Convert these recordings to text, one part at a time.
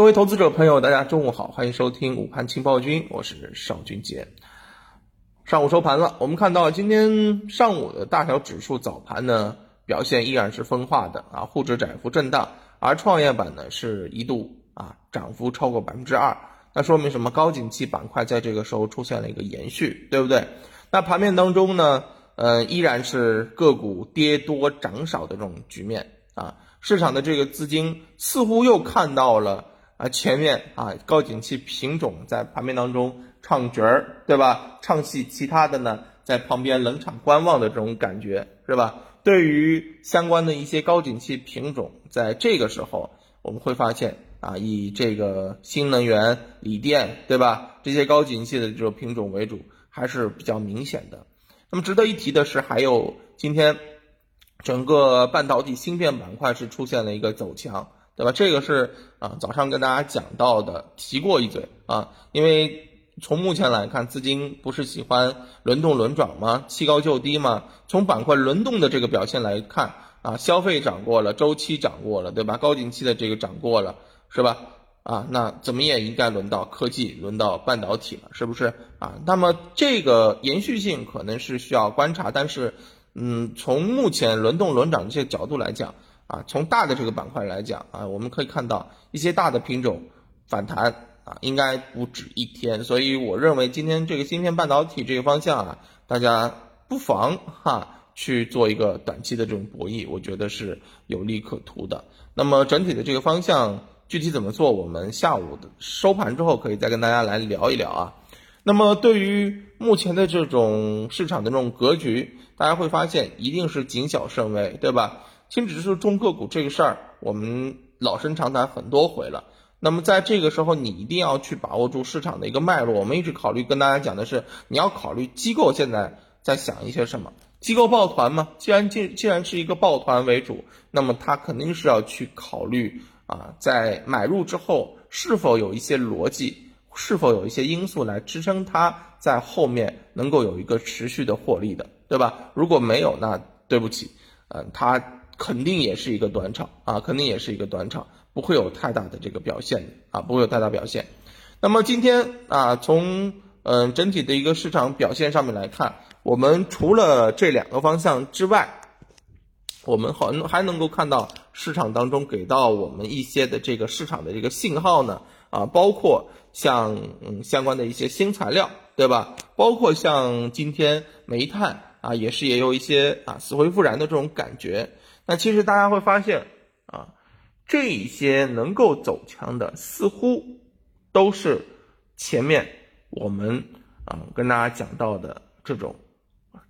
各位投资者朋友，大家中午好，欢迎收听午盘情报君，我是邵军杰。上午收盘了，我们看到今天上午的大小指数早盘呢表现依然是分化的啊，沪指窄幅震荡，而创业板呢是一度啊涨幅超过百分之二，那说明什么？高景气板块在这个时候出现了一个延续，对不对？那盘面当中呢，呃，依然是个股跌多涨少的这种局面啊，市场的这个资金似乎又看到了。啊，前面啊高景气品种在盘面当中唱角儿，对吧？唱戏，其他的呢在旁边冷场观望的这种感觉，是吧？对于相关的一些高景气品种，在这个时候我们会发现啊，以这个新能源、锂电，对吧？这些高景气的这种品种为主，还是比较明显的。那么值得一提的是，还有今天整个半导体芯片板块是出现了一个走强。对吧？这个是啊，早上跟大家讲到的，提过一嘴啊。因为从目前来看，资金不是喜欢轮动轮涨吗？弃高就低吗？从板块轮动的这个表现来看啊，消费涨过了，周期涨过了，对吧？高景气的这个涨过了，是吧？啊，那怎么也应该轮到科技，轮到半导体了，是不是啊？那么这个延续性可能是需要观察，但是嗯，从目前轮动轮涨这些角度来讲。啊，从大的这个板块来讲啊，我们可以看到一些大的品种反弹啊，应该不止一天。所以我认为今天这个芯片半导体这个方向啊，大家不妨哈去做一个短期的这种博弈，我觉得是有利可图的。那么整体的这个方向具体怎么做，我们下午的收盘之后可以再跟大家来聊一聊啊。那么对于目前的这种市场的这种格局，大家会发现一定是谨小慎微，对吧？轻指数中个股这个事儿，我们老生常谈很多回了。那么在这个时候，你一定要去把握住市场的一个脉络。我们一直考虑跟大家讲的是，你要考虑机构现在在想一些什么？机构抱团吗？既然既既然是一个抱团为主，那么它肯定是要去考虑啊，在买入之后是否有一些逻辑，是否有一些因素来支撑它在后面能够有一个持续的获利的，对吧？如果没有，那对不起，嗯，它。肯定也是一个短炒啊，肯定也是一个短炒，不会有太大的这个表现啊，不会有太大表现。那么今天啊，从嗯整体的一个市场表现上面来看，我们除了这两个方向之外，我们还还能够看到市场当中给到我们一些的这个市场的这个信号呢啊，包括像嗯相关的一些新材料，对吧？包括像今天煤炭啊，也是也有一些啊死灰复燃的这种感觉。那其实大家会发现啊，这些能够走强的，似乎都是前面我们啊跟大家讲到的这种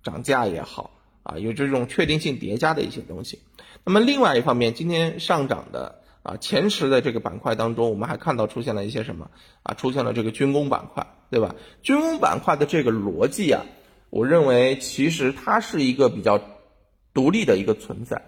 涨价也好啊，有这种确定性叠加的一些东西。那么另外一方面，今天上涨的啊前十的这个板块当中，我们还看到出现了一些什么啊？出现了这个军工板块，对吧？军工板块的这个逻辑啊，我认为其实它是一个比较独立的一个存在。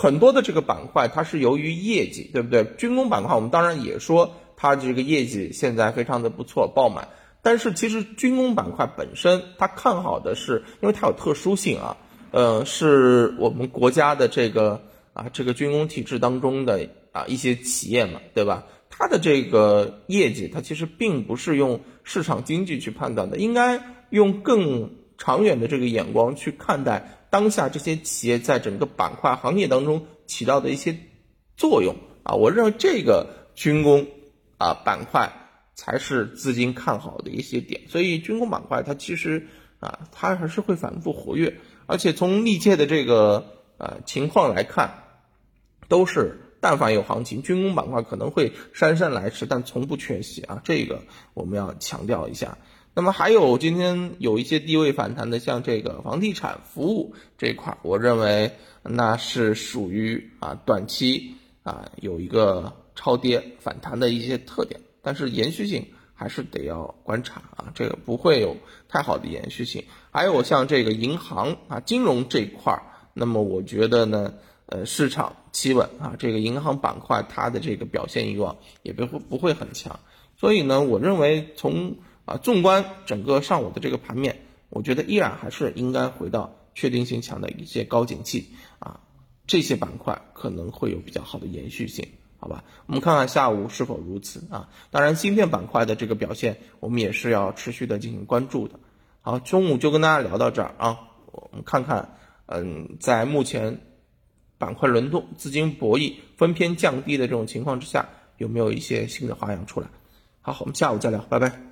很多的这个板块，它是由于业绩，对不对？军工板块，我们当然也说它这个业绩现在非常的不错，爆满。但是其实军工板块本身，它看好的是，因为它有特殊性啊，呃，是我们国家的这个啊这个军工体制当中的啊一些企业嘛，对吧？它的这个业绩，它其实并不是用市场经济去判断的，应该用更长远的这个眼光去看待。当下这些企业在整个板块行业当中起到的一些作用。啊，我认为这个军工啊板块才是资金看好的一些点，所以军工板块它其实啊它还是会反复活跃，而且从历届的这个呃情况来看，都是但凡有行情，军工板块可能会姗姗来迟，但从不缺席。啊，这个我们要强调一下。那么还有今天有一些低位反弹的，像这个房地产服务这块，我认为那是属于啊短期啊有一个超跌反弹的一些特点，但是延续性还是得要观察啊，这个不会有太好的延续性。还有像这个银行啊金融这一块，那么我觉得呢，呃市场企稳啊，这个银行板块它的这个表现欲望也不会不会很强，所以呢，我认为从啊，纵观整个上午的这个盘面，我觉得依然还是应该回到确定性强的一些高景气啊，这些板块可能会有比较好的延续性好吧？我们看看下午是否如此啊？当然，芯片板块的这个表现，我们也是要持续的进行关注的。好，中午就跟大家聊到这儿啊，我们看看，嗯，在目前板块轮动、资金博弈、分偏降低的这种情况之下，有没有一些新的花样出来？好，我们下午再聊，拜拜。